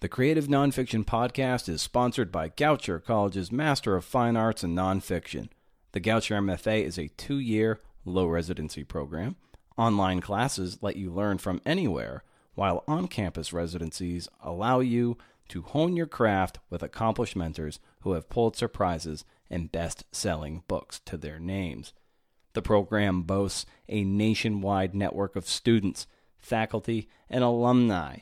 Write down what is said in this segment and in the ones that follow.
The Creative Nonfiction Podcast is sponsored by Goucher College's Master of Fine Arts in Nonfiction. The Goucher MFA is a two year, low residency program. Online classes let you learn from anywhere, while on campus residencies allow you to hone your craft with accomplished mentors who have Pulitzer Prizes and best selling books to their names. The program boasts a nationwide network of students, faculty, and alumni,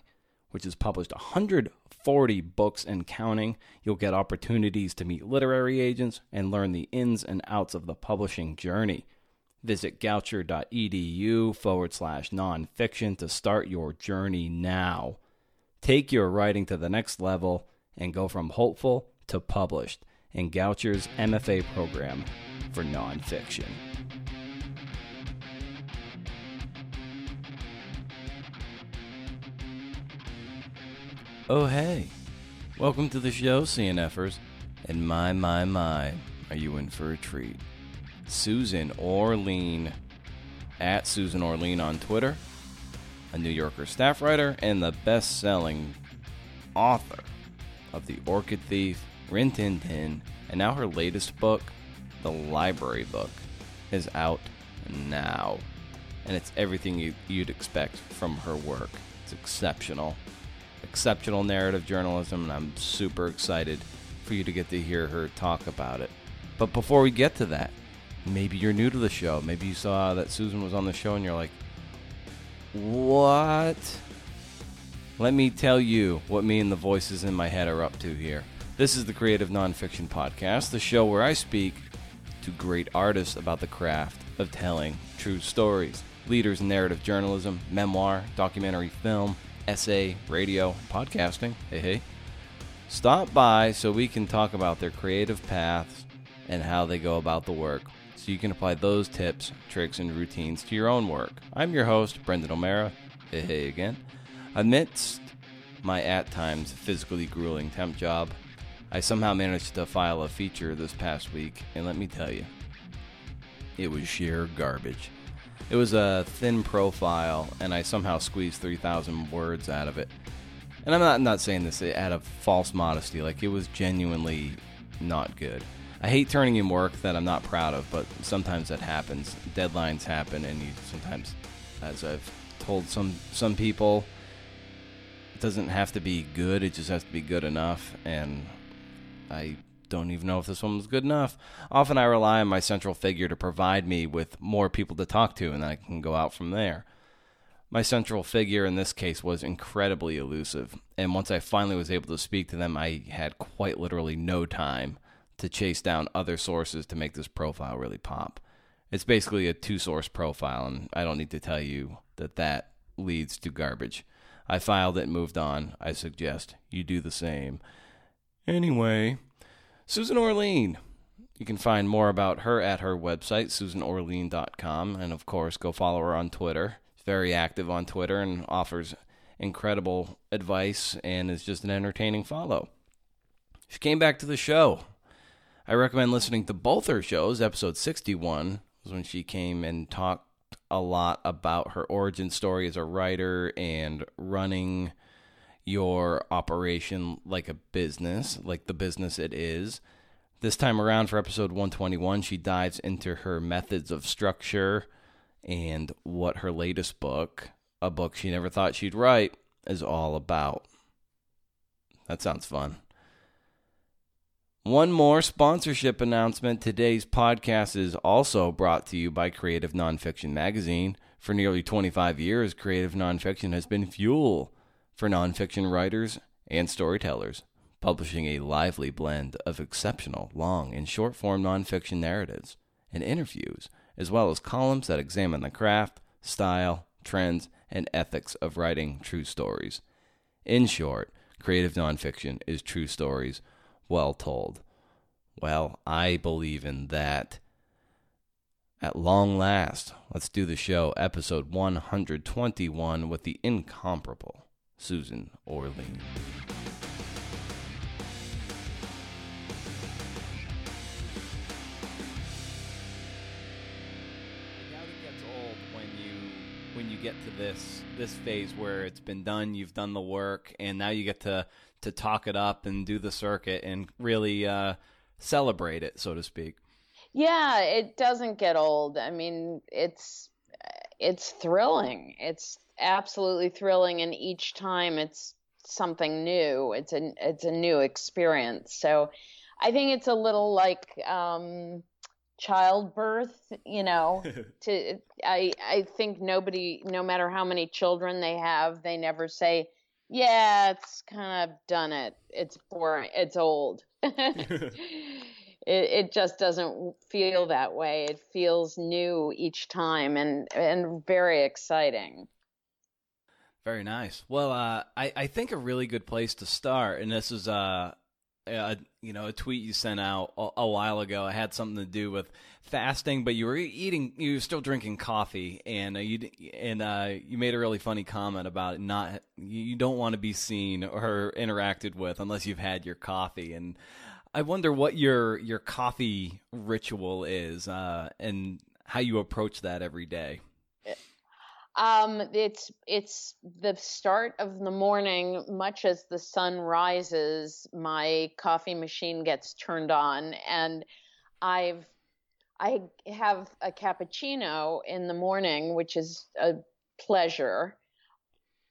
which has published 140 books and counting. You'll get opportunities to meet literary agents and learn the ins and outs of the publishing journey. Visit goucher.edu forward slash nonfiction to start your journey now. Take your writing to the next level and go from hopeful to published in Goucher's MFA program for nonfiction. Oh, hey. Welcome to the show, CNFers. And my, my, my, are you in for a treat? Susan Orlean, at Susan Orlean on Twitter, a New Yorker staff writer, and the best selling author of The Orchid Thief, Rin Tin Tin, and now her latest book, The Library Book, is out now. And it's everything you, you'd expect from her work. It's exceptional. Exceptional narrative journalism, and I'm super excited for you to get to hear her talk about it. But before we get to that, maybe you're new to the show. Maybe you saw that Susan was on the show and you're like, what? Let me tell you what me and the voices in my head are up to here. This is the Creative Nonfiction Podcast, the show where I speak to great artists about the craft of telling true stories. Leaders in narrative journalism, memoir, documentary film, essay, radio, podcasting. Hey, hey. Stop by so we can talk about their creative paths and how they go about the work so you can apply those tips, tricks, and routines to your own work. I'm your host, Brendan O'Meara. Hey, hey again. Amidst my at times physically grueling temp job, I somehow managed to file a feature this past week, and let me tell you, it was sheer garbage. It was a thin profile, and I somehow squeezed 3,000 words out of it. And I'm not, I'm not saying this out of false modesty, like, it was genuinely not good. I hate turning in work that I'm not proud of, but sometimes that happens. Deadlines happen, and you sometimes, as I've told some some people, it doesn't have to be good. It just has to be good enough. And I don't even know if this one was good enough. Often I rely on my central figure to provide me with more people to talk to, and I can go out from there. My central figure in this case was incredibly elusive, and once I finally was able to speak to them, I had quite literally no time to chase down other sources to make this profile really pop. It's basically a two source profile, and I don't need to tell you that that leads to garbage. I filed it and moved on. I suggest you do the same. Anyway, Susan Orlean. You can find more about her at her website, susanorlean.com, and of course, go follow her on Twitter. She's very active on Twitter and offers incredible advice and is just an entertaining follow. She came back to the show I recommend listening to both her shows. Episode 61 was when she came and talked a lot about her origin story as a writer and running your operation like a business, like the business it is. This time around for episode 121, she dives into her methods of structure and what her latest book, a book she never thought she'd write, is all about. That sounds fun. One more sponsorship announcement. Today's podcast is also brought to you by Creative Nonfiction Magazine. For nearly 25 years, Creative Nonfiction has been fuel for nonfiction writers and storytellers, publishing a lively blend of exceptional long and short form nonfiction narratives and interviews, as well as columns that examine the craft, style, trends, and ethics of writing true stories. In short, creative nonfiction is true stories well told. Well, I believe in that. At long last, let's do the show, episode 121, with the incomparable Susan Orlean. I it gets old when you when you you get to this this phase where it's been done, you've done the work, and now you get to to talk it up and do the circuit and really uh, celebrate it, so to speak. Yeah, it doesn't get old. I mean, it's it's thrilling. It's absolutely thrilling, and each time it's something new. It's a it's a new experience. So, I think it's a little like um, childbirth. You know, to I I think nobody, no matter how many children they have, they never say, "Yeah, it's kind of done it. It's boring. It's old." it, it just doesn't feel that way. It feels new each time and and very exciting. Very nice. Well, uh, I I think a really good place to start, and this is uh, a, you know a tweet you sent out a, a, while ago. It had something to do with fasting, but you were eating, you were still drinking coffee, and uh, you and uh, you made a really funny comment about not you don't want to be seen or interacted with unless you've had your coffee, and I wonder what your your coffee ritual is uh, and how you approach that every day. Um, it's it's the start of the morning. Much as the sun rises, my coffee machine gets turned on, and I've I have a cappuccino in the morning, which is a pleasure.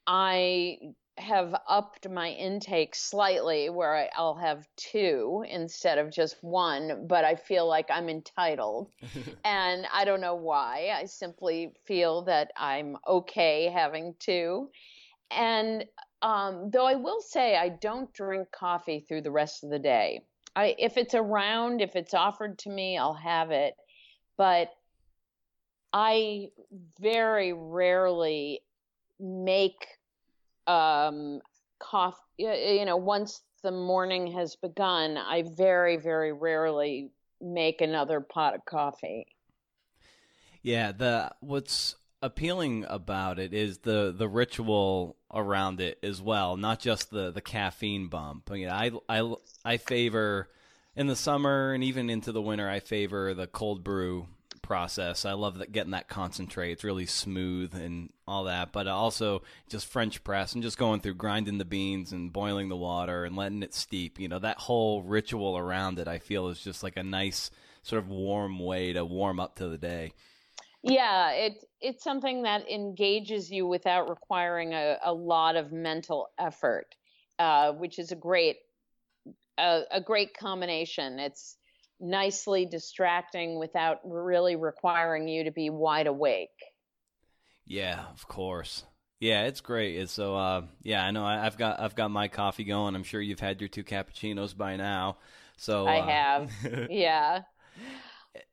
I have upped my intake slightly where I, will have two instead of just one, but I feel like I'm entitled. and I don't know why. I simply feel that I'm okay having two. And um, though I will say I don't drink coffee through the rest of the day. I, if it's around, if it's offered to me, I'll have it. But I very rarely make um, coffee, you know, once the morning has begun, I very, very rarely make another pot of coffee. Yeah, the what's appealing about it is the the ritual around it as well, not just the the caffeine bump. You know, I I I favor in the summer and even into the winter, I favor the cold brew process. I love that getting that concentrate. It's really smooth and all that. But also just French press and just going through grinding the beans and boiling the water and letting it steep. You know, that whole ritual around it, I feel, is just like a nice sort of warm way to warm up to the day. Yeah, it it's something that engages you without requiring a, a lot of mental effort, uh, which is a great a, a great combination. It's nicely distracting without really requiring you to be wide awake. Yeah, of course. Yeah, it's great. It's so uh, yeah, I know. I, have got I've got my coffee going. I'm sure you've had your two cappuccinos by now. So I uh, have. yeah.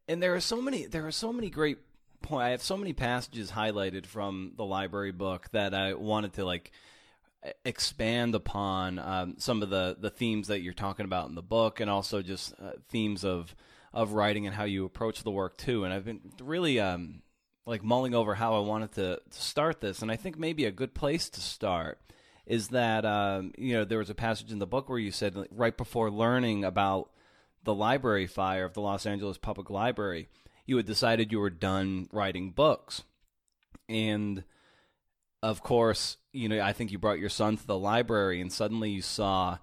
And there are so many. There are so many great points. I have so many passages highlighted from the library book that I wanted to like expand upon um, some of the, the themes that you're talking about in the book, and also just uh, themes of of writing and how you approach the work too. And I've been really um, like mulling over how I wanted to, to, start this, and I think maybe a good place to start is that um, you know there was a passage in the book where you said like, right before learning about the library fire of the Los Angeles Public Library, you had decided you were done writing books, and of course, you know, I think you brought your son to the library and suddenly you saw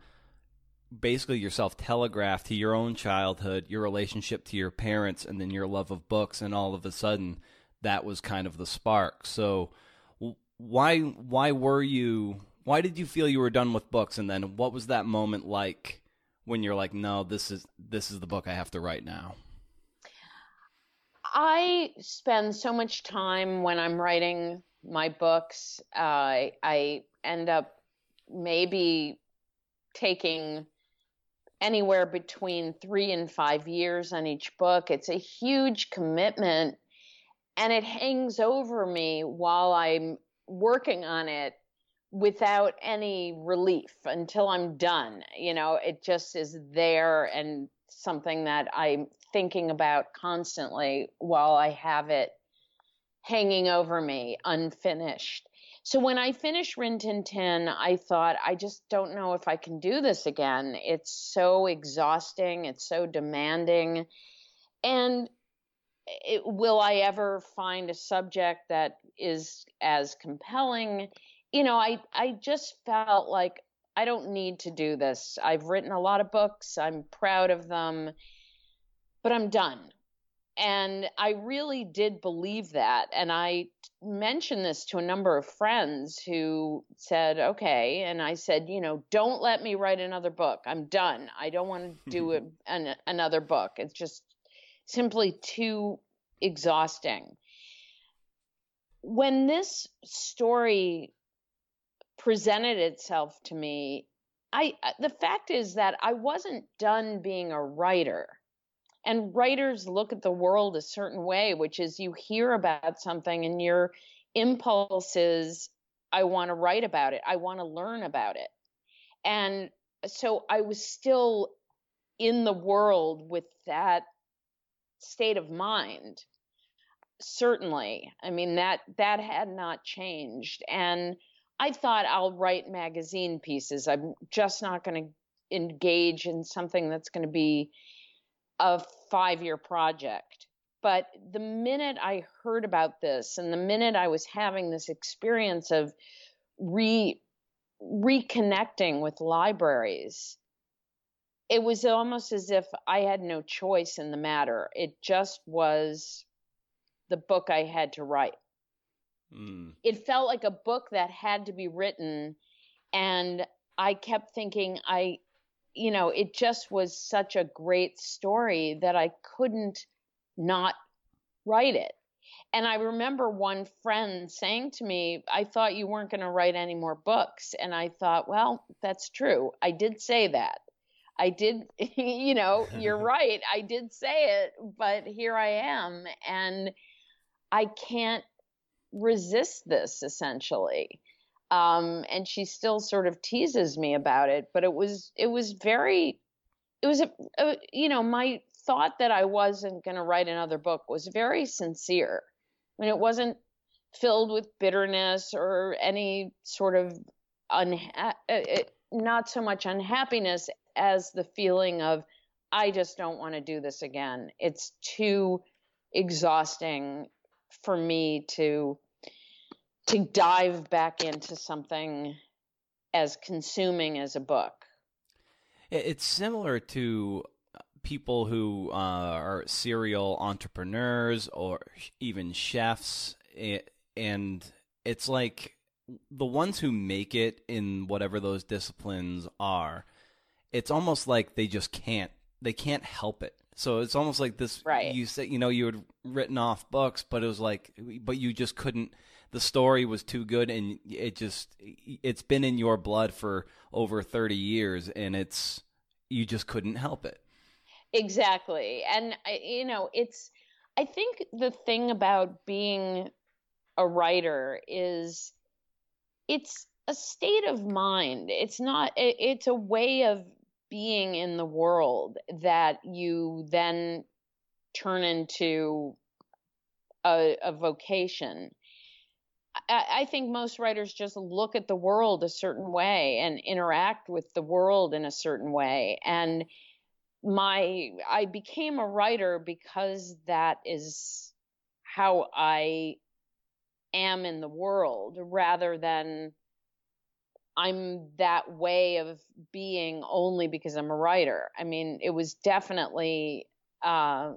basically yourself telegraphed to your own childhood, your relationship to your parents, and then your love of books. And all of a sudden, that was kind of the spark. So, why why were you? Why did you feel you were done with books? And then, what was that moment like when you're like, no, this is this is the book I have to write now? I spend so much time when I'm writing my books. Uh, I end up maybe taking anywhere between three and five years on each book. It's a huge commitment and it hangs over me while I'm working on it without any relief until I'm done. You know, it just is there and something that I'm thinking about constantly while I have it hanging over me unfinished. So when I finished Rin Tin Tin, I thought, I just don't know if I can do this again. It's so exhausting, it's so demanding. And it, will I ever find a subject that is as compelling? You know, I I just felt like I don't need to do this. I've written a lot of books. I'm proud of them, but I'm done. And I really did believe that. And I mentioned this to a number of friends who said, okay. And I said, you know, don't let me write another book. I'm done. I don't want to do an, another book. It's just simply too exhausting. When this story presented itself to me, I the fact is that I wasn't done being a writer. And writers look at the world a certain way, which is you hear about something and your impulse is, I want to write about it. I want to learn about it. And so I was still in the world with that state of mind. Certainly. I mean that that had not changed. And i thought i'll write magazine pieces. I'm just not going to engage in something that's going to be a 5 year project. But the minute i heard about this and the minute i was having this experience of re reconnecting with libraries it was almost as if I had no choice in the matter. It just was the book I had to write. Mm. It felt like a book that had to be written. And I kept thinking, I, you know, it just was such a great story that I couldn't not write it. And I remember one friend saying to me, I thought you weren't going to write any more books. And I thought, well, that's true. I did say that. I did, you know, you're right. I did say it, but here I am. And I can't resist this essentially. Um, and she still sort of teases me about it, but it was, it was very, it was, a, a you know, my thought that I wasn't going to write another book was very sincere. I mean, it wasn't filled with bitterness or any sort of unha- uh, it, not so much unhappiness as the feeling of I just don't want to do this again. It's too exhausting for me to to dive back into something as consuming as a book. It's similar to people who uh, are serial entrepreneurs or even chefs, and it's like the ones who make it in whatever those disciplines are it's almost like they just can't they can't help it. So it's almost like this. Right. You said you know you had written off books, but it was like, but you just couldn't. The story was too good, and it just it's been in your blood for over thirty years, and it's you just couldn't help it. Exactly, and you know it's. I think the thing about being a writer is it's a state of mind. It's not. It's a way of being in the world that you then turn into a, a vocation. I, I think most writers just look at the world a certain way and interact with the world in a certain way. And my I became a writer because that is how I am in the world rather than I'm that way of being only because I'm a writer. I mean, it was definitely, uh,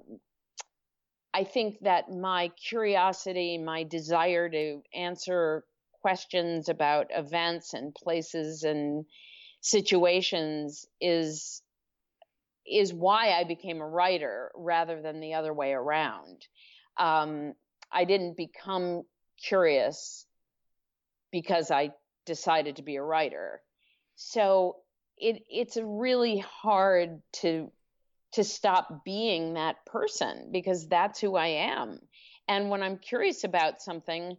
I think that my curiosity, my desire to answer questions about events and places and situations is is why I became a writer rather than the other way around. Um, I didn't become curious because I decided to be a writer. So it it's really hard to to stop being that person because that's who I am. And when I'm curious about something,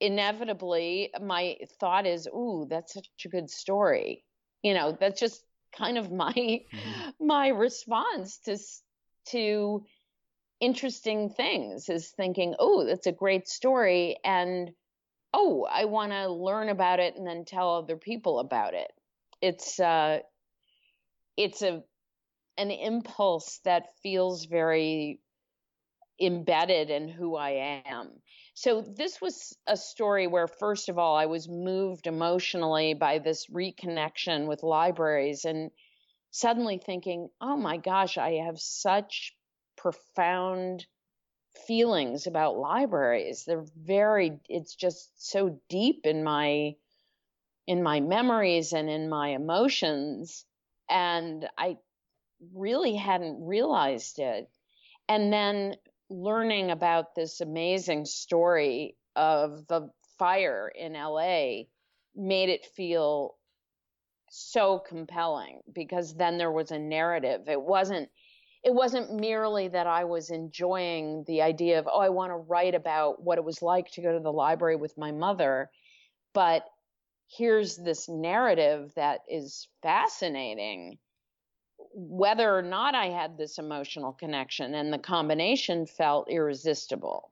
inevitably my thought is, "Ooh, that's such a good story." You know, that's just kind of my mm-hmm. my response to to interesting things is thinking, "Oh, that's a great story," and oh, I want to learn about it and then tell other people about it. It's uh, it's a an impulse that feels very embedded in who I am. So this was a story where, first of all, I was moved emotionally by this reconnection with libraries and suddenly thinking, oh my gosh, I have such profound feelings about libraries. They're very, it's just so deep in my in my memories and in my emotions and I really hadn't realized it. And then learning about this amazing story of the fire in LA made it feel so compelling because then there was a narrative. It wasn't it wasn't merely that I was enjoying the idea of oh I want to write about what it was like to go to the library with my mother, but here's this narrative that is fascinating whether or not I had this emotional connection, and the combination felt irresistible.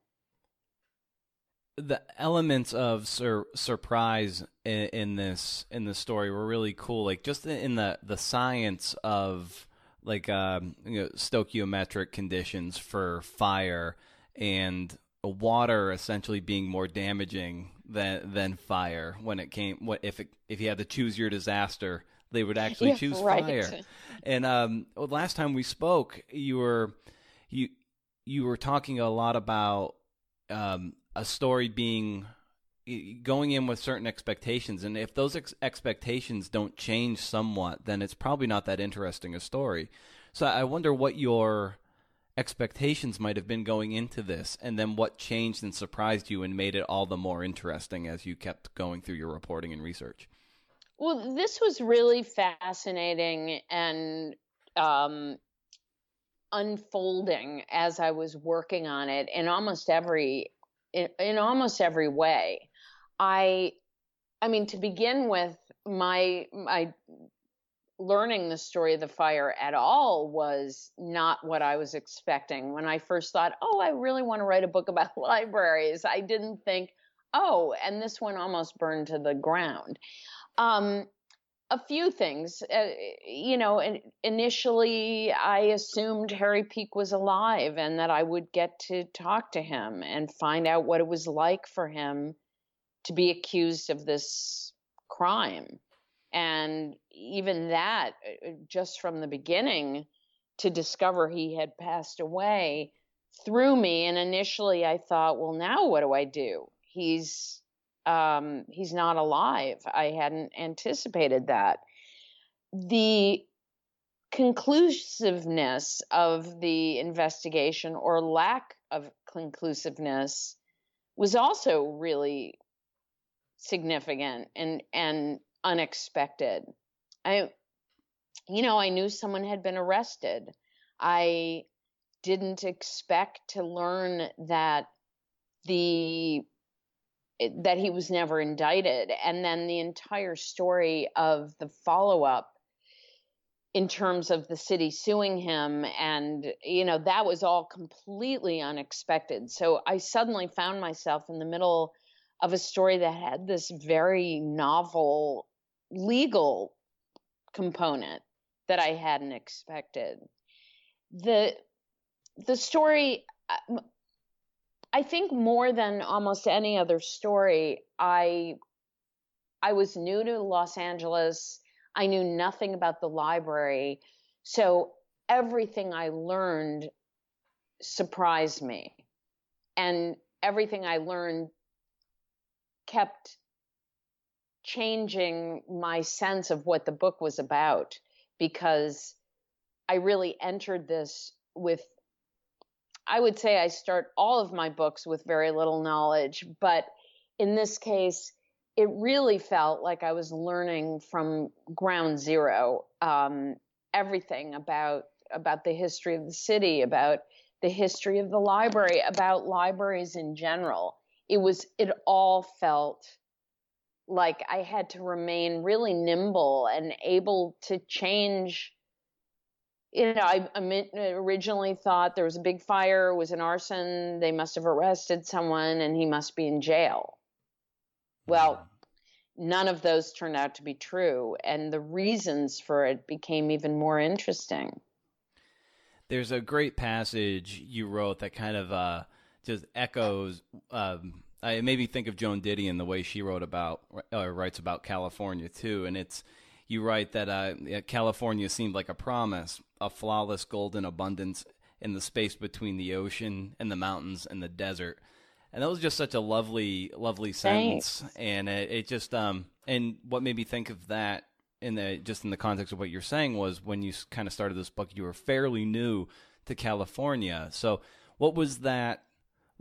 The elements of sur- surprise in, in, this in the story were really cool. Like just in the the science of like um, you know, stoichiometric conditions for fire and water essentially being more damaging than than fire when it came. What if it, if you had to choose your disaster? they would actually yeah, choose right. fire. And um, well, last time we spoke, you were you you were talking a lot about um, a story being going in with certain expectations, and if those ex- expectations don't change somewhat, then it's probably not that interesting a story. So I wonder what your expectations might have been going into this, and then what changed and surprised you and made it all the more interesting as you kept going through your reporting and research. Well, this was really fascinating and um, unfolding as I was working on it in almost every in, in almost every way. I I mean to begin with my my learning the story of the fire at all was not what I was expecting. When I first thought, "Oh, I really want to write a book about libraries." I didn't think, "Oh, and this one almost burned to the ground." Um, a few things. Uh, you know, initially I assumed Harry Peak was alive and that I would get to talk to him and find out what it was like for him to be accused of this crime. And even that, uh, just from the beginning, to discover he had passed away threw me. And initially I thought, well, now what do I do? He's um, he's not alive. I hadn't anticipated that. The conclusiveness of the investigation or lack of conclusiveness was also really significant and and unexpected. I you know, I knew someone had been arrested. I didn't expect to learn that the that he was never indicted. And then the entire story of the follow up in terms of the city suing him and you know that was all completely unexpected so i suddenly found myself in the middle of a story that had this very novel legal component that i hadn't expected the the story uh, I think more than almost any other story, I I was new to Los Angeles. I knew nothing about the library. So everything I learned surprised me. And everything I learned kept changing my sense of what the book was about because I really entered this with I would say I start all of my books with very little knowledge, but in this case, it really felt like I was learning from ground zero um, everything about about the history of the city, about the history of the library, about libraries in general. It was it all felt like I had to remain really nimble and able to change you know, I, I originally thought there was a big fire, it was an arson, they must have arrested someone, and he must be in jail. Well, mm-hmm. none of those turned out to be true, and the reasons for it became even more interesting. There's a great passage you wrote that kind of uh, just echoes. Um, I maybe think of Joan Didion the way she wrote about or writes about California too, and it's you write that uh, California seemed like a promise, a flawless golden abundance in the space between the ocean and the mountains and the desert. And that was just such a lovely, lovely sentence. Thanks. And it, it just, um, and what made me think of that in the just in the context of what you're saying was when you kind of started this book, you were fairly new to California. So, what was that?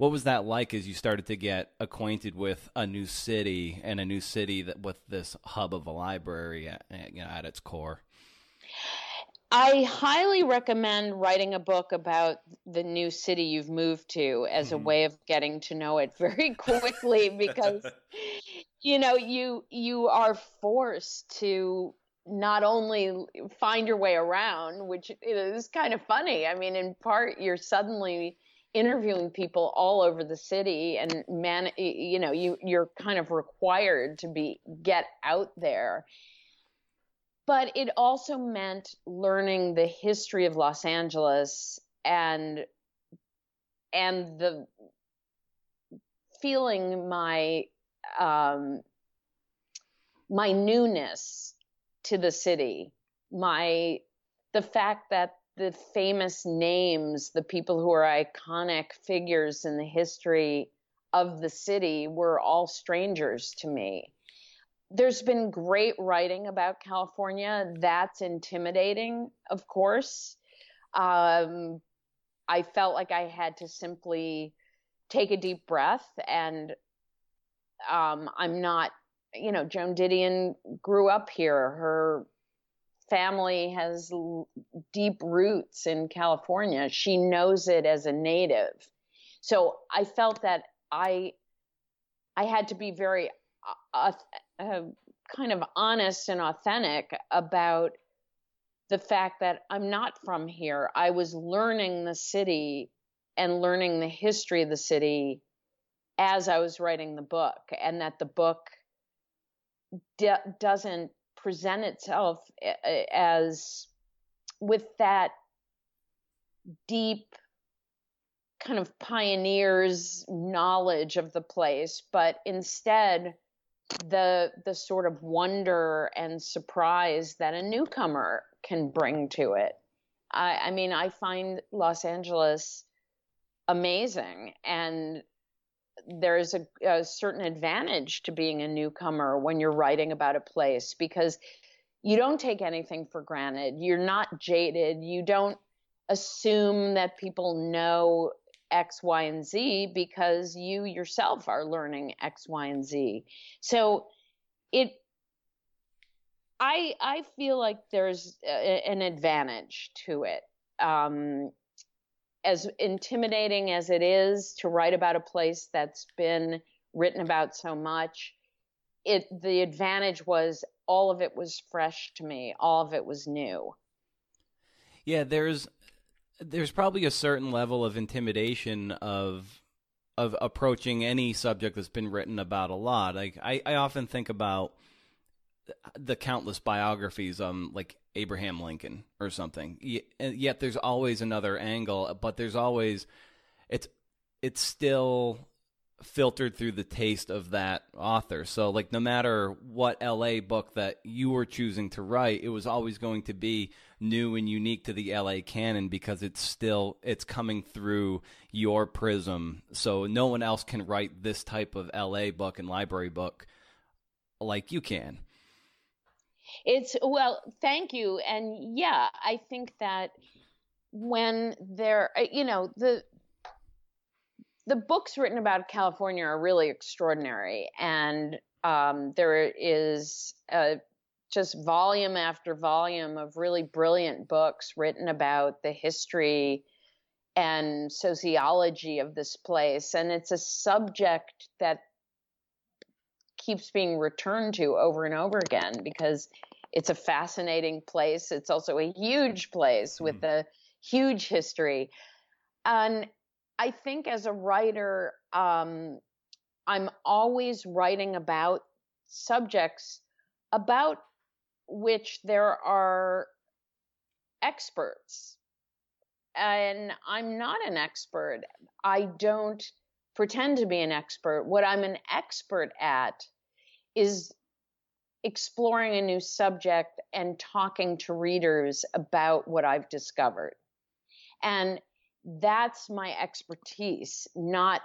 What was that like as you started to get acquainted with a new city and a new city that with this hub of a library at, you know, at its core? I highly recommend writing a book about the new city you've moved to as mm-hmm. a way of getting to know it very quickly because you know you you are forced to not only find your way around which is kind of funny i mean in part you're suddenly interviewing people all over the city and man you know you you're kind of required to be get out there. But it also meant learning the history of Los Angeles and and the feeling my um, my newness to the city, my the fact that the famous names, the people who are iconic figures in the history of the city were all strangers to me. There's been great writing about California. That's intimidating, of course. Um, I felt like I had to simply take a deep breath and um, I'm not, you know, Joan Didion grew up here. Her family has deep roots in California. She knows it as a native. So I felt that I I had to be very uh, uh, kind of honest and authentic about the fact that I'm not from here. I was learning the city and learning the history of the city as I was writing the book, and that the book doesn't present itself eh, eh, as with that deep kind of pioneer's knowledge of the place, but instead the the sort of wonder and surprise that a newcomer can bring to it. I, I mean, I find Los Angeles amazing, and there's a, a certain advantage to being a newcomer when you're writing about a place because you don't take anything for granted. You're not jaded. You don't assume that people know X, Y, and Z because you yourself are learning X, Y, and Z. So it, I, I feel like there's a, an advantage to it. Um, as intimidating as it is to write about a place that's been written about so much, it the advantage was all of it was fresh to me. All of it was new. Yeah, there's there's probably a certain level of intimidation of of approaching any subject that's been written about a lot. Like I, I often think about the countless biographies on like Abraham Lincoln or something. Yet there's always another angle, but there's always it's it's still filtered through the taste of that author. So like no matter what LA book that you were choosing to write, it was always going to be new and unique to the LA canon because it's still it's coming through your prism. So no one else can write this type of LA book and library book like you can. It's well, thank you. And yeah, I think that when there uh, you know, the the books written about California are really extraordinary, and um, there is a, just volume after volume of really brilliant books written about the history and sociology of this place, and it's a subject that keeps being returned to over and over again because it's a fascinating place. It's also a huge place with mm. a huge history. And I think as a writer, um, I'm always writing about subjects about which there are experts and I'm not an expert. I don't pretend to be an expert. What I'm an expert at is exploring a new subject and talking to readers about what I've discovered. And that's my expertise, not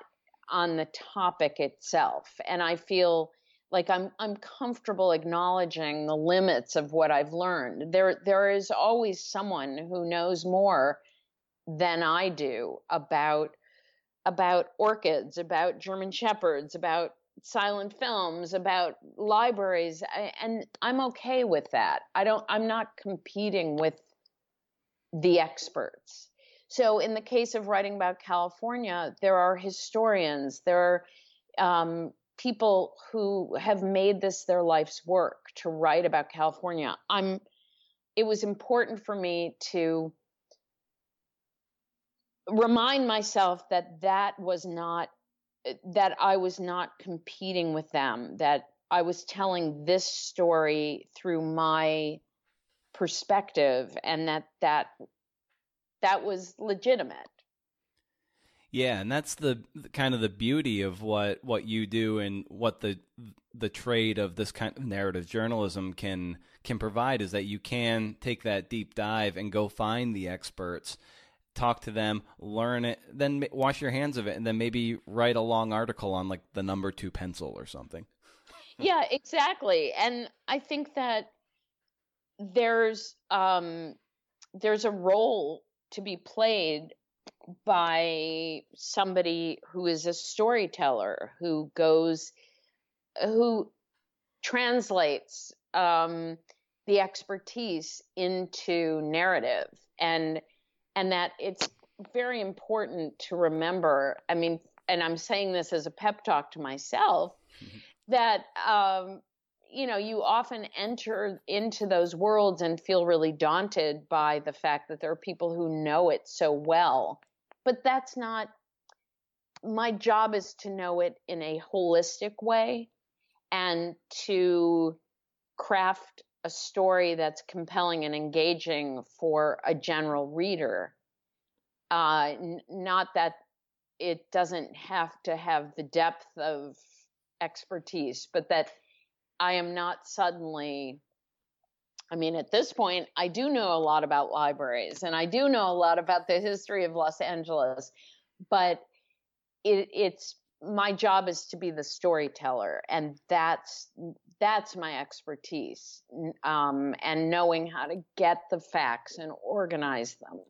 on the topic itself. And I feel like I'm I'm comfortable acknowledging the limits of what I've learned. There there is always someone who knows more than I do about about orchids, about German shepherds, about silent films, about libraries, and I'm okay with that. I don't I'm not competing with the experts. So in the case of writing about California, there are historians, there are um, people who have made this their life's work to write about California. I'm it was important for me to remind myself that that was not that I was not competing with them that I was telling this story through my perspective and that that that was legitimate. Yeah, and that's the kind of the beauty of what what you do and what the the trade of this kind of narrative journalism can can provide is that you can take that deep dive and go find the experts, talk to them, learn it, then wash your hands of it, and then maybe write a long article on like the number two pencil or something. Yeah, exactly, and I think that there's um, there's a role to be played by somebody who is a storyteller who goes who translates um, the expertise into narrative and and that it's very important to remember i mean and i'm saying this as a pep talk to myself mm-hmm. that um, you know you often enter into those worlds and feel really daunted by the fact that there are people who know it so well but that's not my job is to know it in a holistic way and to craft a story that's compelling and engaging for a general reader. Uh, n- not that it doesn't have to have the depth of expertise, but that I am not suddenly I mean, at this point, I do know a lot about libraries and I do know a lot about the history of Los Angeles, but it, it's my job is to be the storyteller, and that's that's my expertise, um, and knowing how to get the facts and organize them.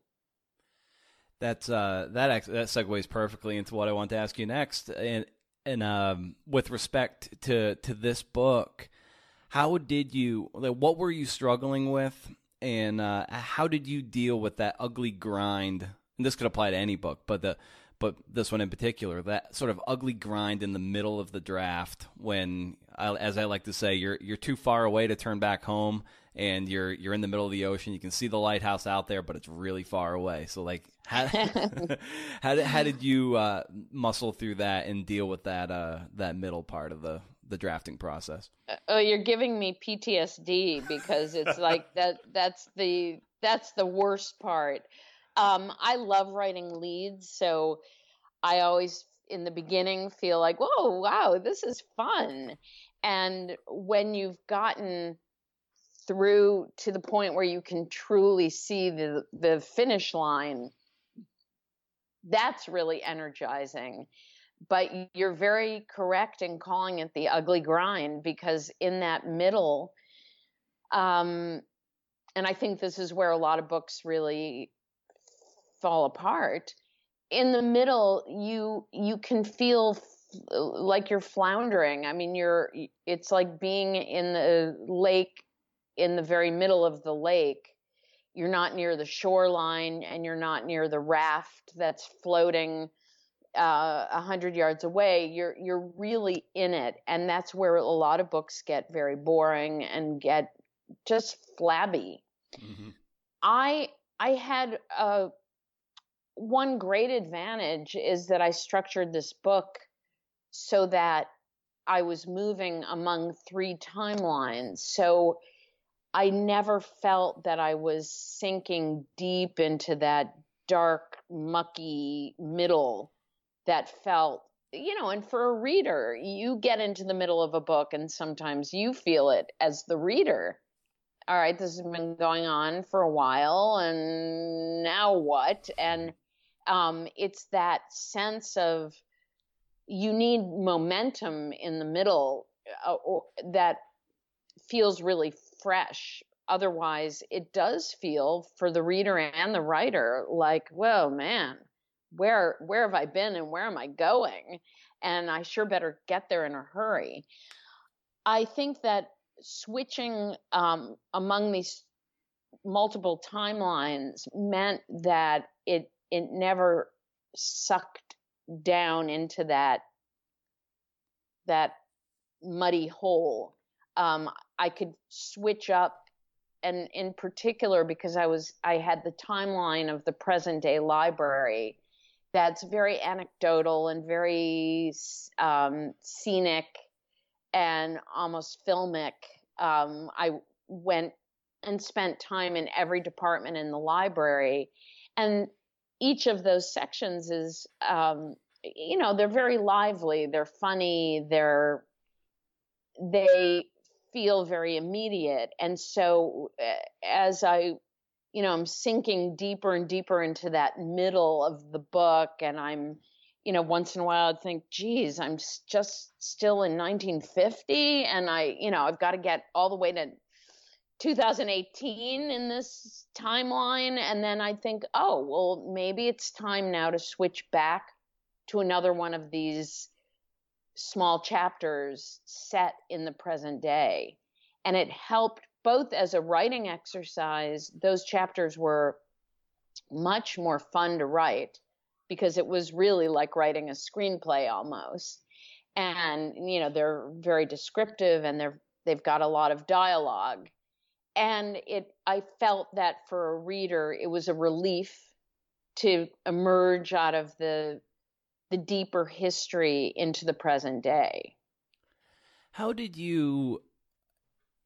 That's uh, that that segues perfectly into what I want to ask you next, and and um, with respect to to this book how did you what were you struggling with and uh, how did you deal with that ugly grind and this could apply to any book but the but this one in particular that sort of ugly grind in the middle of the draft when as i like to say you're you're too far away to turn back home and you're you're in the middle of the ocean you can see the lighthouse out there but it's really far away so like how how, did, how did you uh, muscle through that and deal with that uh, that middle part of the the drafting process. Uh, oh, you're giving me PTSD because it's like that. That's the that's the worst part. Um, I love writing leads, so I always in the beginning feel like, whoa, wow, this is fun. And when you've gotten through to the point where you can truly see the the finish line, that's really energizing but you're very correct in calling it the ugly grind because in that middle um, and i think this is where a lot of books really fall apart in the middle you you can feel like you're floundering i mean you're it's like being in the lake in the very middle of the lake you're not near the shoreline and you're not near the raft that's floating uh, a uh, hundred yards away, you're you're really in it, and that's where a lot of books get very boring and get just flabby. Mm-hmm. I I had uh, one great advantage is that I structured this book so that I was moving among three timelines. So I never felt that I was sinking deep into that dark, mucky middle that felt, you know, and for a reader, you get into the middle of a book and sometimes you feel it as the reader. All right, this has been going on for a while, and now what? And um, it's that sense of you need momentum in the middle uh, that feels really fresh. Otherwise, it does feel for the reader and the writer like, whoa, man, where where have I been and where am I going? And I sure better get there in a hurry. I think that switching um, among these multiple timelines meant that it it never sucked down into that that muddy hole. Um, I could switch up, and in particular because I was I had the timeline of the present day library. That's very anecdotal and very um, scenic and almost filmic. Um, I went and spent time in every department in the library, and each of those sections is um, you know they're very lively they're funny they're they feel very immediate. And so as i you know i'm sinking deeper and deeper into that middle of the book and i'm you know once in a while i'd think geez i'm just still in 1950 and i you know i've got to get all the way to 2018 in this timeline and then i think oh well maybe it's time now to switch back to another one of these small chapters set in the present day. And it helped both as a writing exercise those chapters were much more fun to write because it was really like writing a screenplay almost. And you know they're very descriptive and they're they've got a lot of dialogue and it i felt that for a reader it was a relief to emerge out of the the deeper history into the present day. How did you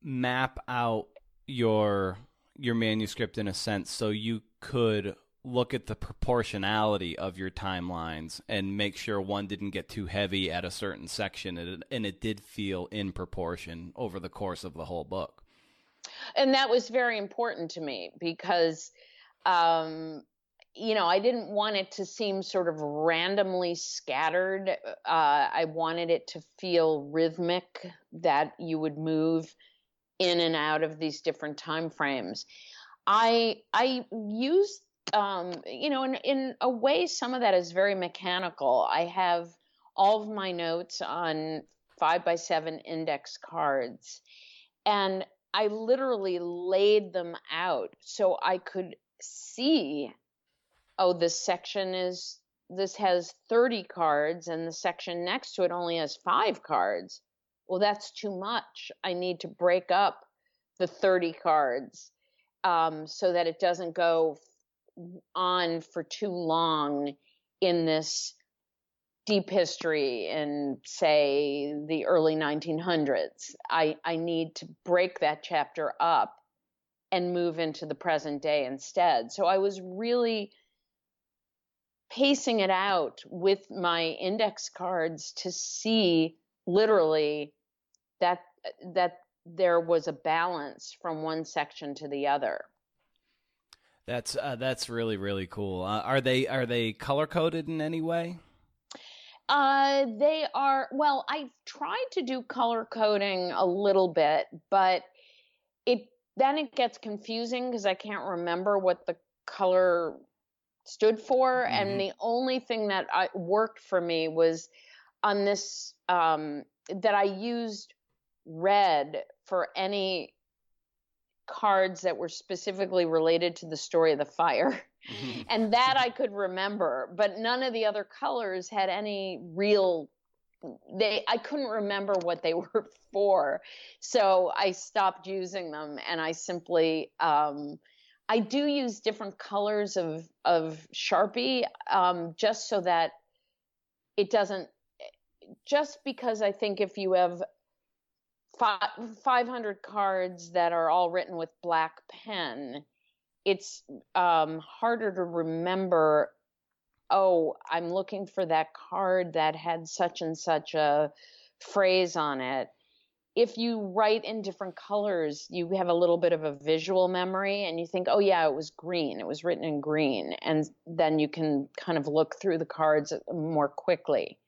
map out your your manuscript in a sense so you could look at the proportionality of your timelines and make sure one didn't get too heavy at a certain section and it, and it did feel in proportion over the course of the whole book and that was very important to me because um, you know i didn't want it to seem sort of randomly scattered. Uh, i wanted it to feel rhythmic that you would move in and out of these different time frames. I i used um, you know in, in a way some of that is very mechanical. I have all of my notes on five by seven index cards. And I literally laid them out so I could see oh this section is this has 30 cards and the section next to it only has 5 cards. Well, that's too much. I need to break up the 30 cards um, so that it doesn't go on for too long in this deep history in say the early 1900s i i need to break that chapter up and move into the present day instead. So i was really pacing it out with my index cards to see literally that that there was a balance from one section to the other. That's uh, that's really really cool. Uh, are they are they color coded in any way uh, they are, well, I've tried to do color coding a little bit, but it then it gets confusing because I can't remember what the color stood for. Mm-hmm. And the only thing that I, worked for me was on this um, that I used red for any cards that were specifically related to the story of the fire. Mm-hmm. and that I could remember, but none of the other colors had any real they I couldn't remember what they were for. So I stopped using them and I simply um, I do use different colors of of Sharpie um, just so that it doesn't just because I think if you have 500 cards that are all written with black pen it's um, harder to remember oh i'm looking for that card that had such and such a phrase on it if you write in different colors, you have a little bit of a visual memory and you think, oh, yeah, it was green. It was written in green. And then you can kind of look through the cards more quickly.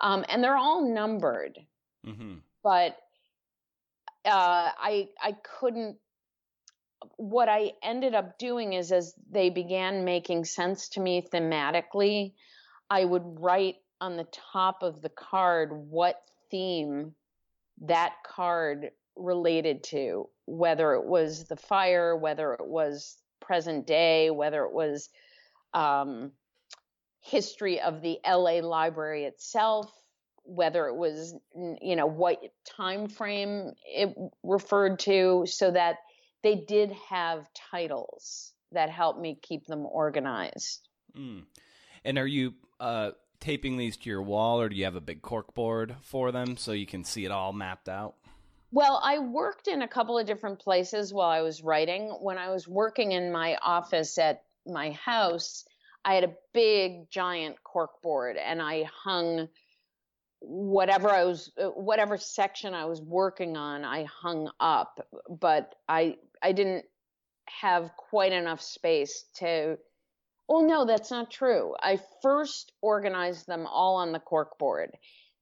Um, and they're all numbered. Mm-hmm. But uh, I, I couldn't. What I ended up doing is as they began making sense to me thematically, I would write on the top of the card what theme that card related to, whether it was the fire, whether it was present day, whether it was um, history of the LA library itself, whether it was you know what time frame it referred to, so that they did have titles that helped me keep them organized. Mm. And are you uh, taping these to your wall, or do you have a big cork board for them so you can see it all mapped out? Well, I worked in a couple of different places while I was writing. When I was working in my office at my house, I had a big giant cork board and I hung whatever I was whatever section I was working on, I hung up, but I I didn't have quite enough space to well, no, that's not true. I first organized them all on the cork board.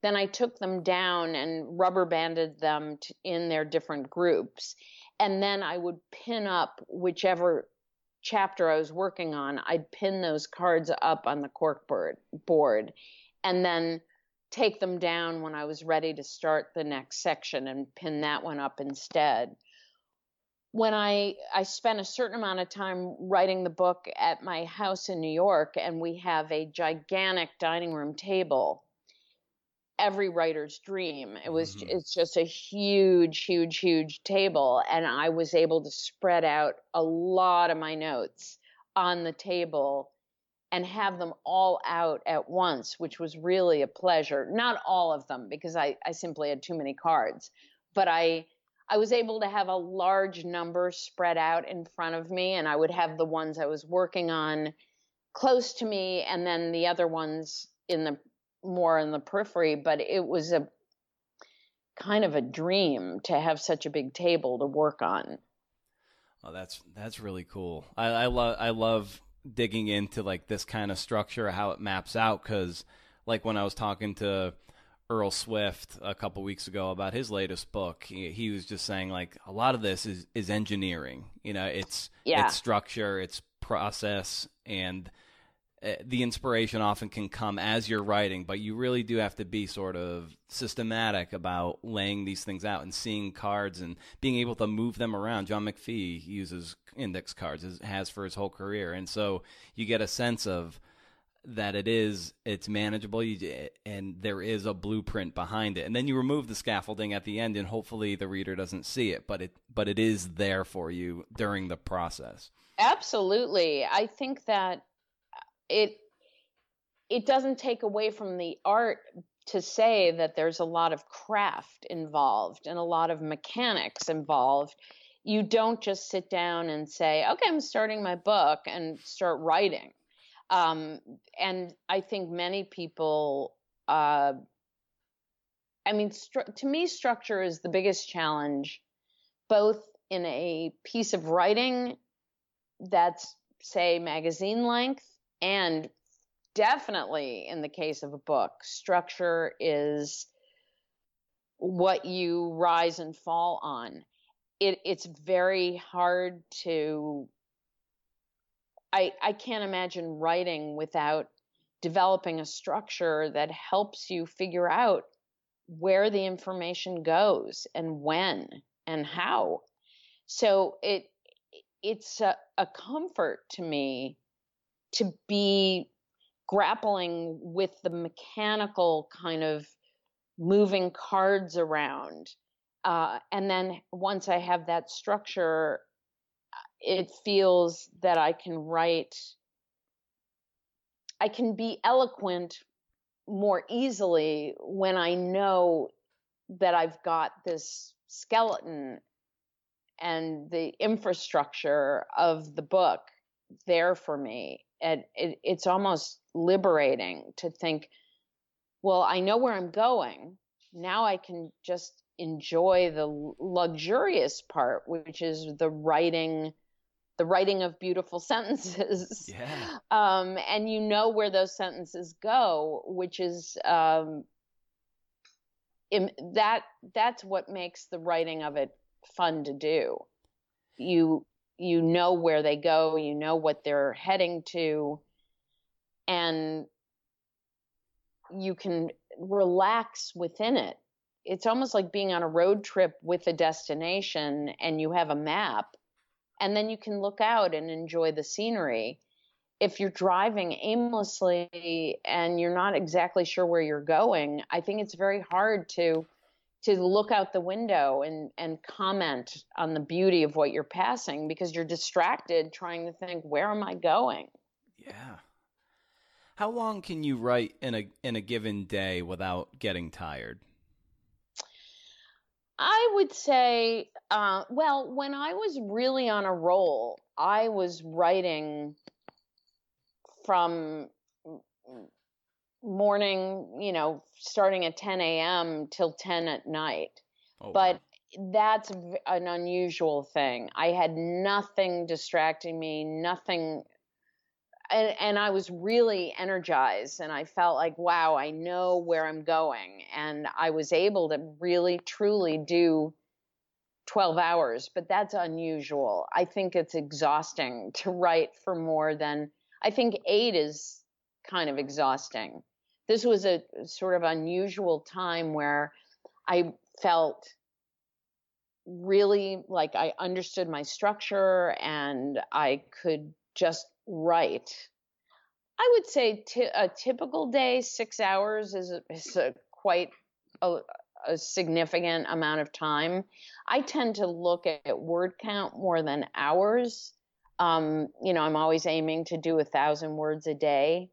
Then I took them down and rubber banded them to, in their different groups. And then I would pin up whichever chapter I was working on. I'd pin those cards up on the cork board and then take them down when I was ready to start the next section and pin that one up instead when I I spent a certain amount of time writing the book at my house in New York, and we have a gigantic dining room table. Every writer's dream. It was mm-hmm. it's just a huge, huge, huge table, and I was able to spread out a lot of my notes on the table and have them all out at once, which was really a pleasure. Not all of them because I, I simply had too many cards, but I I was able to have a large number spread out in front of me, and I would have the ones I was working on close to me, and then the other ones in the more in the periphery. But it was a kind of a dream to have such a big table to work on. Oh, that's that's really cool. I, I love I love digging into like this kind of structure, how it maps out, because like when I was talking to Earl Swift a couple weeks ago about his latest book. He, he, was just saying like a lot of this is is engineering. You know, it's yeah. it's structure, it's process, and uh, the inspiration often can come as you're writing, but you really do have to be sort of systematic about laying these things out and seeing cards and being able to move them around. John McPhee uses index cards, has for his whole career, and so you get a sense of that it is it's manageable and there is a blueprint behind it. And then you remove the scaffolding at the end and hopefully the reader doesn't see it but it but it is there for you during the process. Absolutely. I think that it it doesn't take away from the art to say that there's a lot of craft involved and a lot of mechanics involved. You don't just sit down and say okay i'm starting my book and start writing um, and I think many people, uh, I mean, stru- to me, structure is the biggest challenge, both in a piece of writing that's, say, magazine length, and definitely in the case of a book. Structure is what you rise and fall on. It, it's very hard to I, I can't imagine writing without developing a structure that helps you figure out where the information goes and when and how. So it it's a, a comfort to me to be grappling with the mechanical kind of moving cards around. Uh, and then once I have that structure, it feels that I can write, I can be eloquent more easily when I know that I've got this skeleton and the infrastructure of the book there for me. And it, it's almost liberating to think, well, I know where I'm going. Now I can just enjoy the luxurious part, which is the writing the writing of beautiful sentences. Yeah. Um, and you know where those sentences go, which is um, Im- that that's what makes the writing of it fun to do. You you know where they go, you know what they're heading to, and you can relax within it. It's almost like being on a road trip with a destination and you have a map and then you can look out and enjoy the scenery. If you're driving aimlessly and you're not exactly sure where you're going, I think it's very hard to to look out the window and and comment on the beauty of what you're passing because you're distracted trying to think where am I going? Yeah. How long can you write in a in a given day without getting tired? I would say, uh, well, when I was really on a roll, I was writing from morning, you know, starting at 10 a.m. till 10 at night. Oh, but wow. that's an unusual thing. I had nothing distracting me, nothing and, and I was really energized and I felt like, wow, I know where I'm going. And I was able to really, truly do 12 hours, but that's unusual. I think it's exhausting to write for more than, I think eight is kind of exhausting. This was a sort of unusual time where I felt really like I understood my structure and I could just write. I would say t- a typical day, six hours is, a, is a quite a, a, significant amount of time. I tend to look at word count more than hours. Um, you know, I'm always aiming to do a thousand words a day.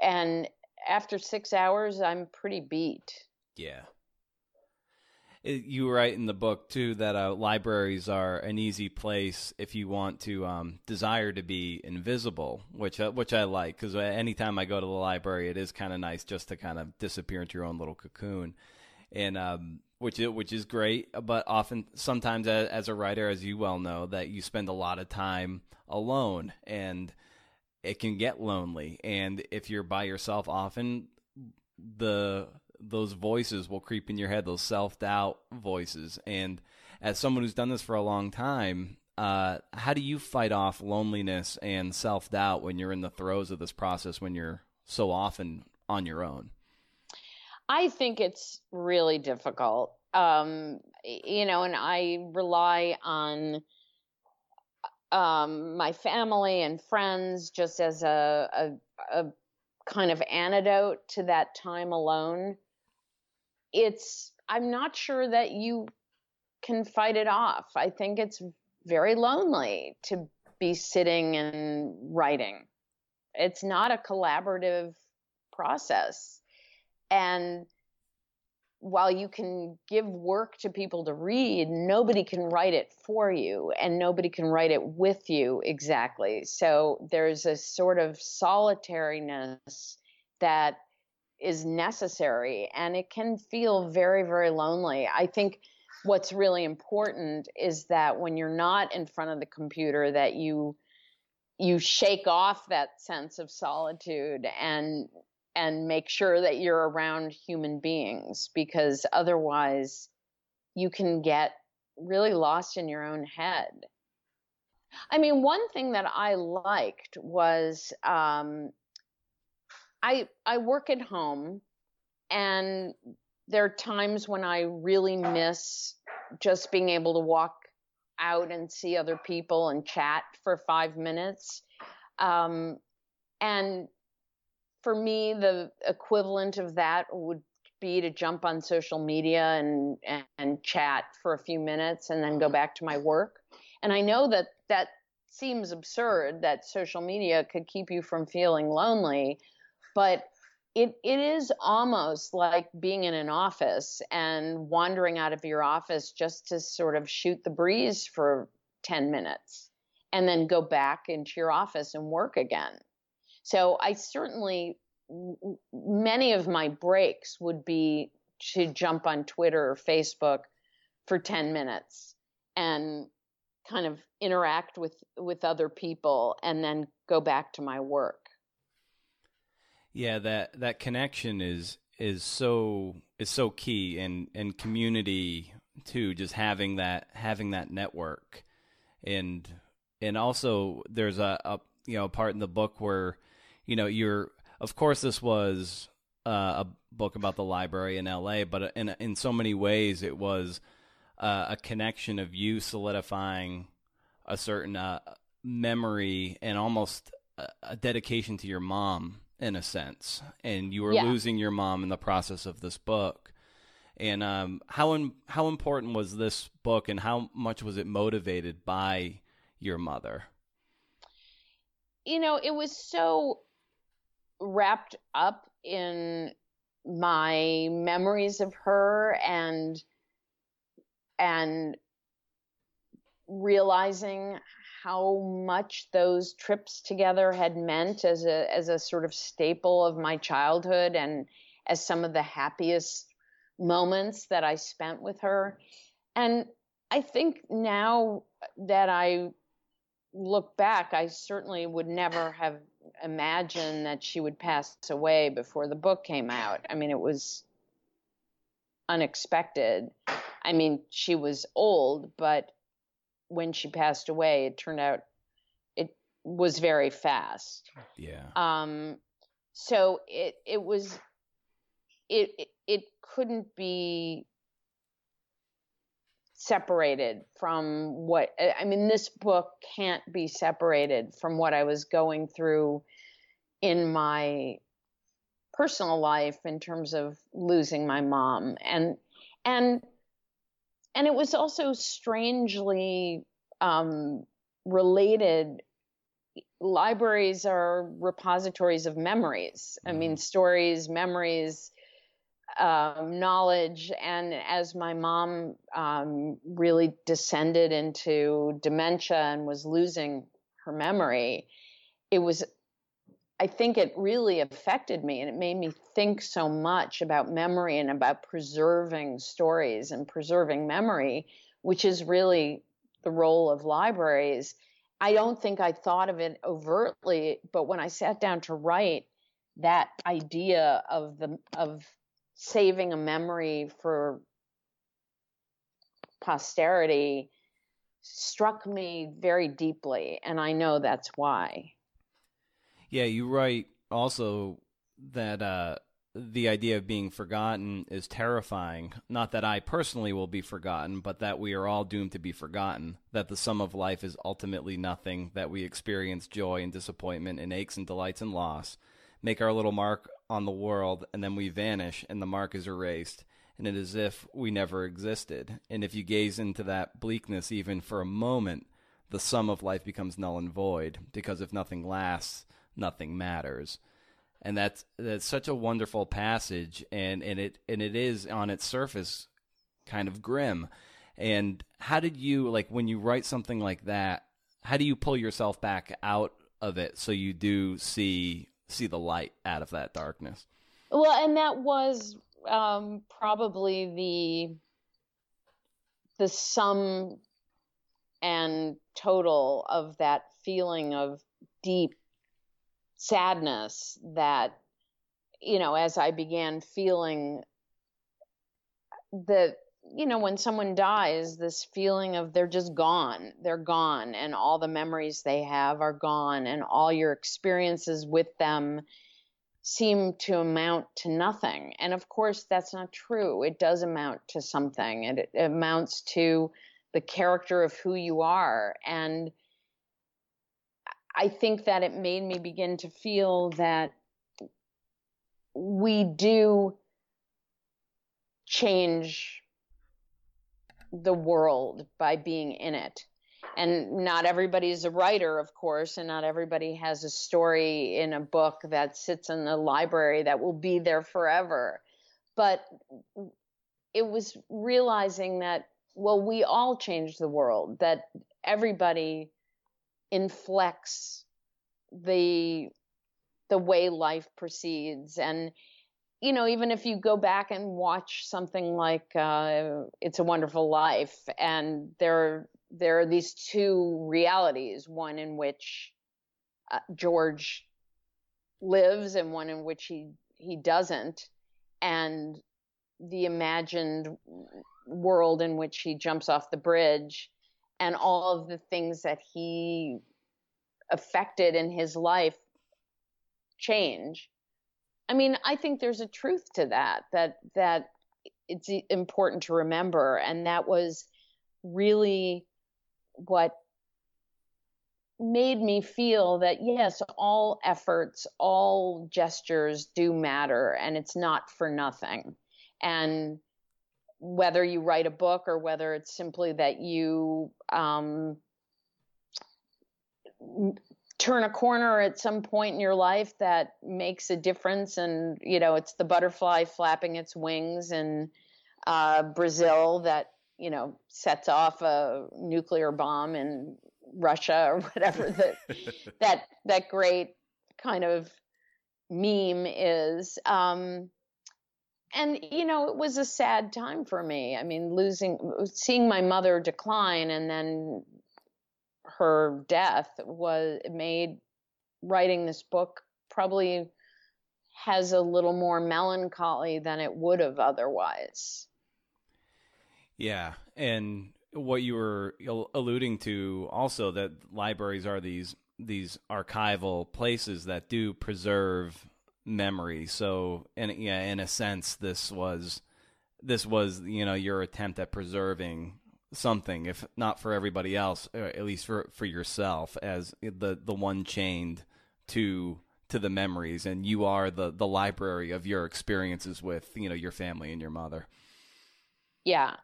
And after six hours, I'm pretty beat. Yeah you write in the book too that uh, libraries are an easy place if you want to um, desire to be invisible, which uh, which I like because uh, anytime I go to the library, it is kind of nice just to kind of disappear into your own little cocoon, and um, which which is great. But often, sometimes as, as a writer, as you well know, that you spend a lot of time alone, and it can get lonely. And if you're by yourself, often the those voices will creep in your head, those self doubt voices. And as someone who's done this for a long time, uh, how do you fight off loneliness and self doubt when you're in the throes of this process when you're so often on your own? I think it's really difficult. Um, you know, and I rely on um, my family and friends just as a, a, a kind of antidote to that time alone it's I'm not sure that you can fight it off. I think it's very lonely to be sitting and writing. It's not a collaborative process. And while you can give work to people to read, nobody can write it for you and nobody can write it with you exactly. So there's a sort of solitariness that is necessary and it can feel very very lonely. I think what's really important is that when you're not in front of the computer that you you shake off that sense of solitude and and make sure that you're around human beings because otherwise you can get really lost in your own head. I mean one thing that i liked was um, I I work at home and there are times when I really miss just being able to walk out and see other people and chat for five minutes. Um, and for me, the equivalent of that would be to jump on social media and, and, and chat for a few minutes and then go back to my work. And I know that that seems absurd that social media could keep you from feeling lonely, but it it is almost like being in an office and wandering out of your office just to sort of shoot the breeze for 10 minutes and then go back into your office and work again. So I certainly many of my breaks would be to jump on Twitter or Facebook for 10 minutes and kind of interact with with other people and then go back to my work. Yeah, that that connection is is so is so key and and community too just having that having that network. And and also there's a, a you know part in the book where you know you're of course this was uh, a book about the library in LA but in in so many ways it was uh, a connection of you solidifying a certain uh, memory and almost a, a dedication to your mom in a sense, and you were yeah. losing your mom in the process of this book. And um, how in, how important was this book, and how much was it motivated by your mother? You know, it was so wrapped up in my memories of her and and realizing how much those trips together had meant as a as a sort of staple of my childhood and as some of the happiest moments that I spent with her. And I think now that I look back, I certainly would never have imagined that she would pass away before the book came out. I mean, it was unexpected. I mean, she was old, but when she passed away, it turned out it was very fast. Yeah. Um, so it it was it it, it couldn't be separated from what I mean this book can't be separated from what I was going through in my personal life in terms of losing my mom and and and it was also strangely um, related. Libraries are repositories of memories. I mean, mm-hmm. stories, memories, um, knowledge. And as my mom um, really descended into dementia and was losing her memory, it was I think it really affected me and it made me think so much about memory and about preserving stories and preserving memory, which is really the role of libraries. I don't think I thought of it overtly, but when I sat down to write, that idea of the of saving a memory for posterity struck me very deeply, and I know that's why. Yeah, you write also that uh, the idea of being forgotten is terrifying. Not that I personally will be forgotten, but that we are all doomed to be forgotten. That the sum of life is ultimately nothing. That we experience joy and disappointment and aches and delights and loss, make our little mark on the world, and then we vanish, and the mark is erased. And it is as if we never existed. And if you gaze into that bleakness even for a moment, the sum of life becomes null and void, because if nothing lasts, nothing matters. And that's that's such a wonderful passage and and it and it is on its surface kind of grim. And how did you like when you write something like that how do you pull yourself back out of it so you do see see the light out of that darkness? Well and that was um, probably the the sum and total of that feeling of deep sadness that you know as i began feeling that you know when someone dies this feeling of they're just gone they're gone and all the memories they have are gone and all your experiences with them seem to amount to nothing. And of course that's not true. It does amount to something. It, it amounts to the character of who you are. And I think that it made me begin to feel that we do change the world by being in it. and not everybody is a writer, of course, and not everybody has a story in a book that sits in the library that will be there forever. But it was realizing that, well, we all change the world, that everybody inflects the the way life proceeds. And you know even if you go back and watch something like uh, it's a wonderful life and there there are these two realities one in which uh, george lives and one in which he he doesn't and the imagined world in which he jumps off the bridge and all of the things that he affected in his life change. I mean i think there's a truth to that that that it's important to remember and that was really what made me feel that yes all efforts all gestures do matter and it's not for nothing. And whether you write a book or whether it's simply that you um, turn a corner at some point in your life that makes a difference and you know it's the butterfly flapping its wings in uh, brazil that you know sets off a nuclear bomb in russia or whatever that that that great kind of meme is. Um, and you know it was a sad time for me. I mean losing seeing my mother decline and then her death was made writing this book probably has a little more melancholy than it would have otherwise. Yeah. And what you were alluding to also that libraries are these these archival places that do preserve memory. So, in yeah, in a sense, this was this was you know your attempt at preserving something, if not for everybody else, at least for for yourself, as the the one chained to to the memories, and you are the the library of your experiences with you know your family and your mother. Yeah.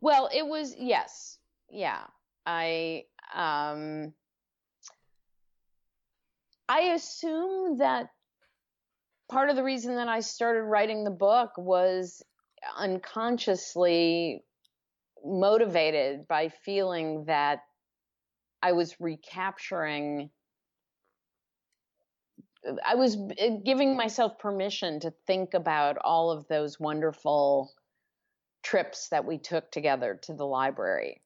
Well, it was yes, yeah. I um I assume that part of the reason that I started writing the book was unconsciously motivated by feeling that I was recapturing I was uh, giving myself permission to think about all of those wonderful trips that we took together to the library.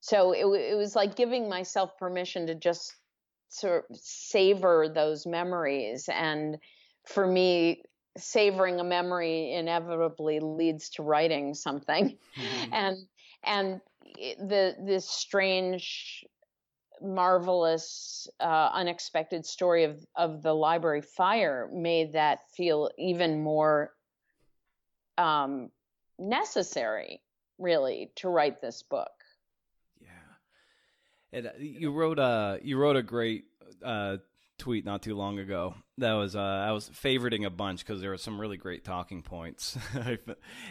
So it, it was like giving myself permission to just sort of savor those memories and for me, savoring a memory inevitably leads to writing something, mm-hmm. and and the this strange, marvelous, uh, unexpected story of of the library fire made that feel even more um, necessary, really, to write this book. Yeah, and uh, you wrote a you wrote a great. Uh, tweet not too long ago. That was uh, I was favoriting a bunch because there were some really great talking points, and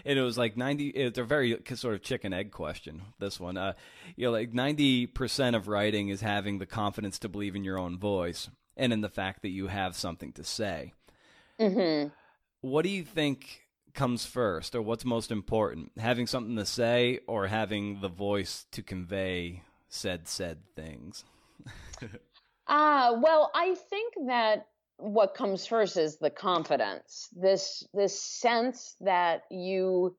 it was like ninety. It's a very sort of chicken egg question. This one, uh, you know, like ninety percent of writing is having the confidence to believe in your own voice and in the fact that you have something to say. Mm-hmm. What do you think comes first, or what's most important, having something to say or having the voice to convey said said things? Ah, well, I think that what comes first is the confidence. This this sense that you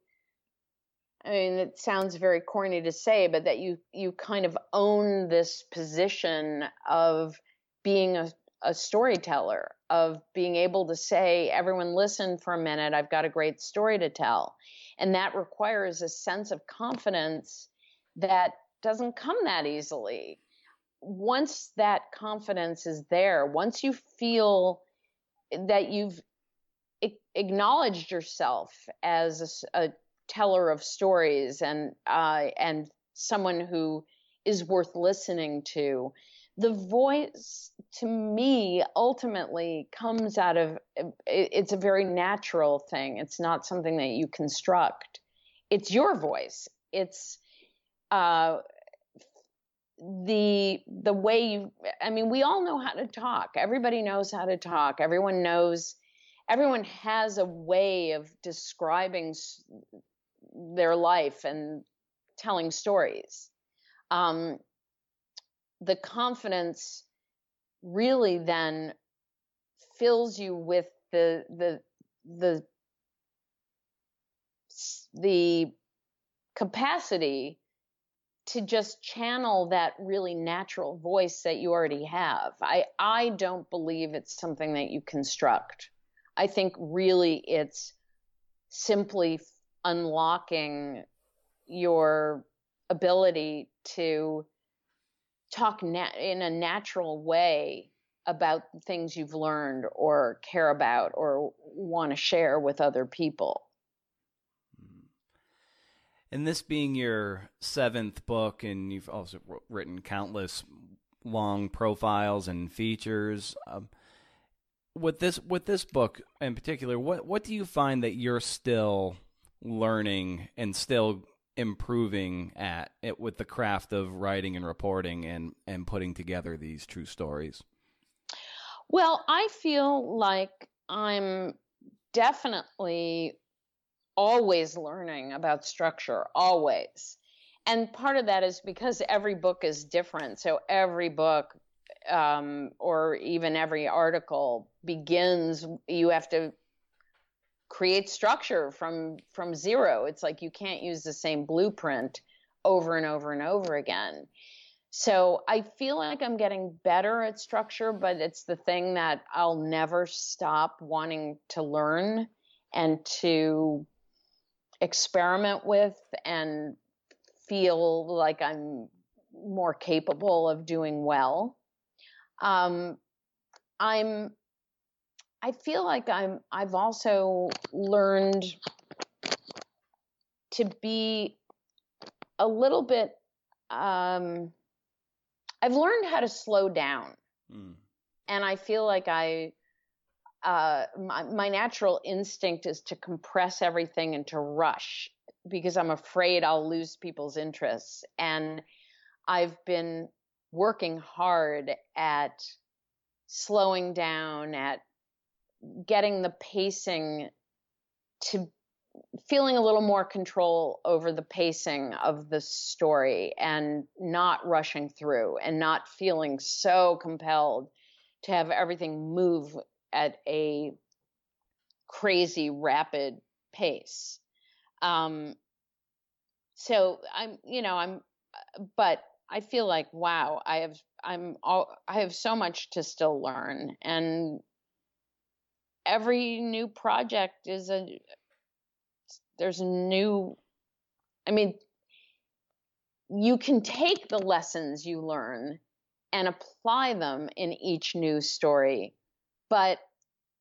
I mean, it sounds very corny to say, but that you you kind of own this position of being a, a storyteller, of being able to say, everyone listen for a minute, I've got a great story to tell. And that requires a sense of confidence that doesn't come that easily once that confidence is there, once you feel that you've acknowledged yourself as a, a teller of stories and uh, and someone who is worth listening to, the voice to me ultimately comes out of it's a very natural thing. It's not something that you construct. It's your voice. It's uh, the the way you i mean we all know how to talk. Everybody knows how to talk. Everyone knows everyone has a way of describing their life and telling stories. Um, the confidence really then fills you with the the the the capacity to just channel that really natural voice that you already have. I I don't believe it's something that you construct. I think really it's simply unlocking your ability to talk nat- in a natural way about things you've learned or care about or want to share with other people. And this being your seventh book, and you've also written countless long profiles and features. Um, with this with this book in particular, what what do you find that you're still learning and still improving at it with the craft of writing and reporting and and putting together these true stories? Well, I feel like I'm definitely always learning about structure, always. And part of that is because every book is different. So every book um, or even every article begins, you have to create structure from from zero. It's like you can't use the same blueprint over and over and over again. So I feel like I'm getting better at structure, but it's the thing that I'll never stop wanting to learn and to experiment with and feel like I'm more capable of doing well. Um, I'm I feel like I'm I've also learned to be a little bit um, I've learned how to slow down. Mm. And I feel like I uh, my, my natural instinct is to compress everything and to rush because I'm afraid I'll lose people's interests. And I've been working hard at slowing down, at getting the pacing to feeling a little more control over the pacing of the story and not rushing through and not feeling so compelled to have everything move at a crazy rapid pace. Um, so I'm, you know, I'm, but I feel like, wow, I have, I'm all, I have so much to still learn and every new project is a, there's new, I mean, you can take the lessons you learn and apply them in each new story but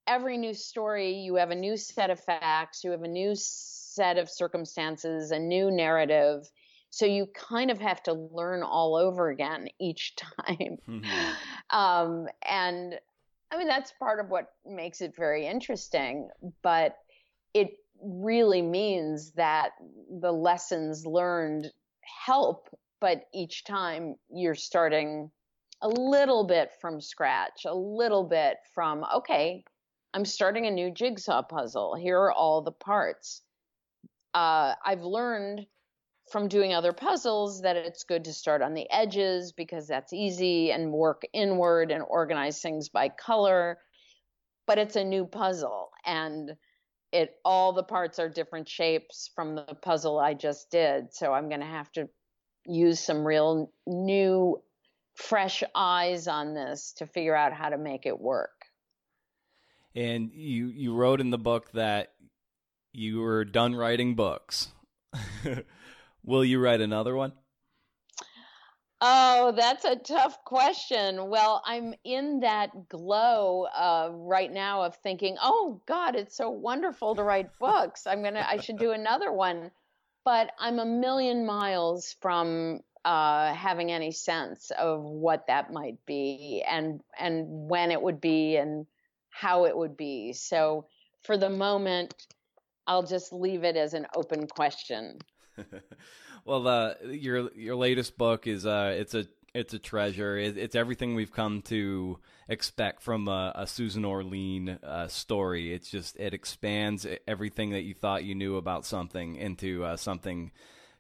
every new story, you have a new set of facts, you have a new set of circumstances, a new narrative. So you kind of have to learn all over again each time. Mm-hmm. Um, and I mean, that's part of what makes it very interesting, but it really means that the lessons learned help, but each time you're starting a little bit from scratch, a little bit from, okay, I'm starting a new jigsaw puzzle. Here are all the parts. Uh, I've learned from doing other puzzles that it's good to start on the edges because that's easy and work inward and organize things by color. But it's a new puzzle and it all the parts are different shapes from the puzzle I just did. So I'm going to have to use some real new fresh eyes on this to figure out how to make it work. And you you wrote in the book that you were done writing books. Will you write another one? Oh, that's a tough question. Well, I'm in that glow uh, right now of thinking, oh God, it's so wonderful to write books. I'm gonna, I should do another one. But I'm a million miles from uh, having any sense of what that might be and and when it would be and how it would be. So for the moment, I'll just leave it as an open question. well, uh, your your latest book is uh, it's a It's a treasure. It, it's everything we've come to expect from a, a Susan Orlean uh, story. It's just it expands everything that you thought you knew about something into uh, something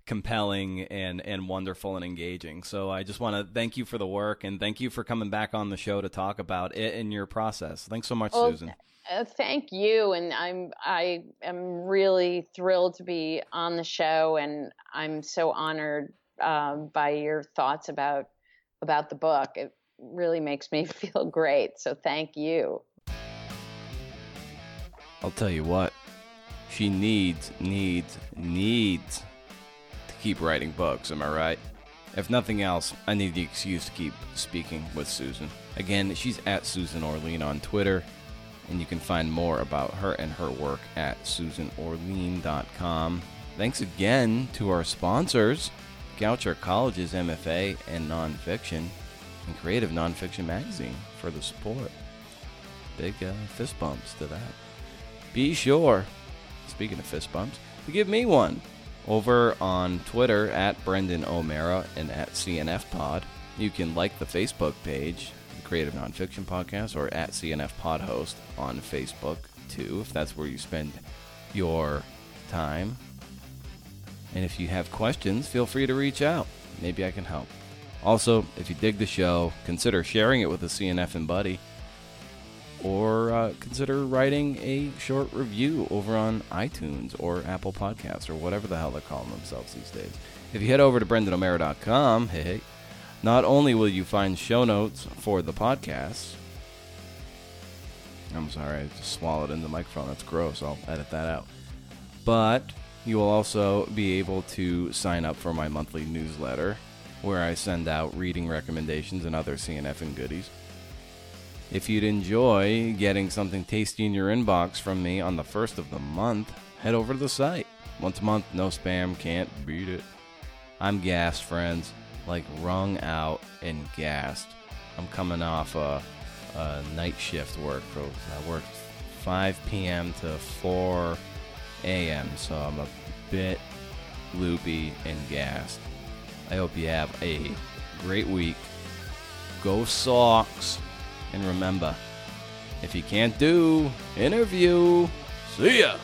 compelling and and wonderful and engaging. So I just want to thank you for the work and thank you for coming back on the show to talk about it and your process. Thanks so much, well, Susan. Uh, thank you, and I'm I am really thrilled to be on the show, and I'm so honored um, by your thoughts about about the book. It really makes me feel great. So thank you. I'll tell you what, she needs, needs, needs keep writing books. Am I right? If nothing else, I need the excuse to keep speaking with Susan. Again, she's at Susan Orlean on Twitter and you can find more about her and her work at susanorlean.com. Thanks again to our sponsors, Goucher College's MFA and Nonfiction and Creative Nonfiction Magazine for the support. Big uh, fist bumps to that. Be sure, speaking of fist bumps, to give me one over on Twitter at Brendan O'Meara and at CNF Pod. You can like the Facebook page Creative Nonfiction Podcast or at CNF Pod Host on Facebook too, if that's where you spend your time. And if you have questions, feel free to reach out. Maybe I can help. Also, if you dig the show, consider sharing it with a CNF and buddy, or uh, consider writing a short review over on iTunes or Apple Podcasts or whatever the hell they're calling themselves these days. If you head over to BrendanO'Meara.com, hey, not only will you find show notes for the podcast, I'm sorry, I just swallowed in the microphone. That's gross. I'll edit that out. But you will also be able to sign up for my monthly newsletter where I send out reading recommendations and other CNF and goodies. If you'd enjoy getting something tasty in your inbox from me on the first of the month, head over to the site. Once a month, no spam, can't beat it. I'm gassed, friends like wrung out and gassed. I'm coming off a, a night shift work. I worked 5 p.m. to 4 a.m., so I'm a bit loopy and gassed. I hope you have a great week. Go Sox. And remember, if you can't do, interview. See ya.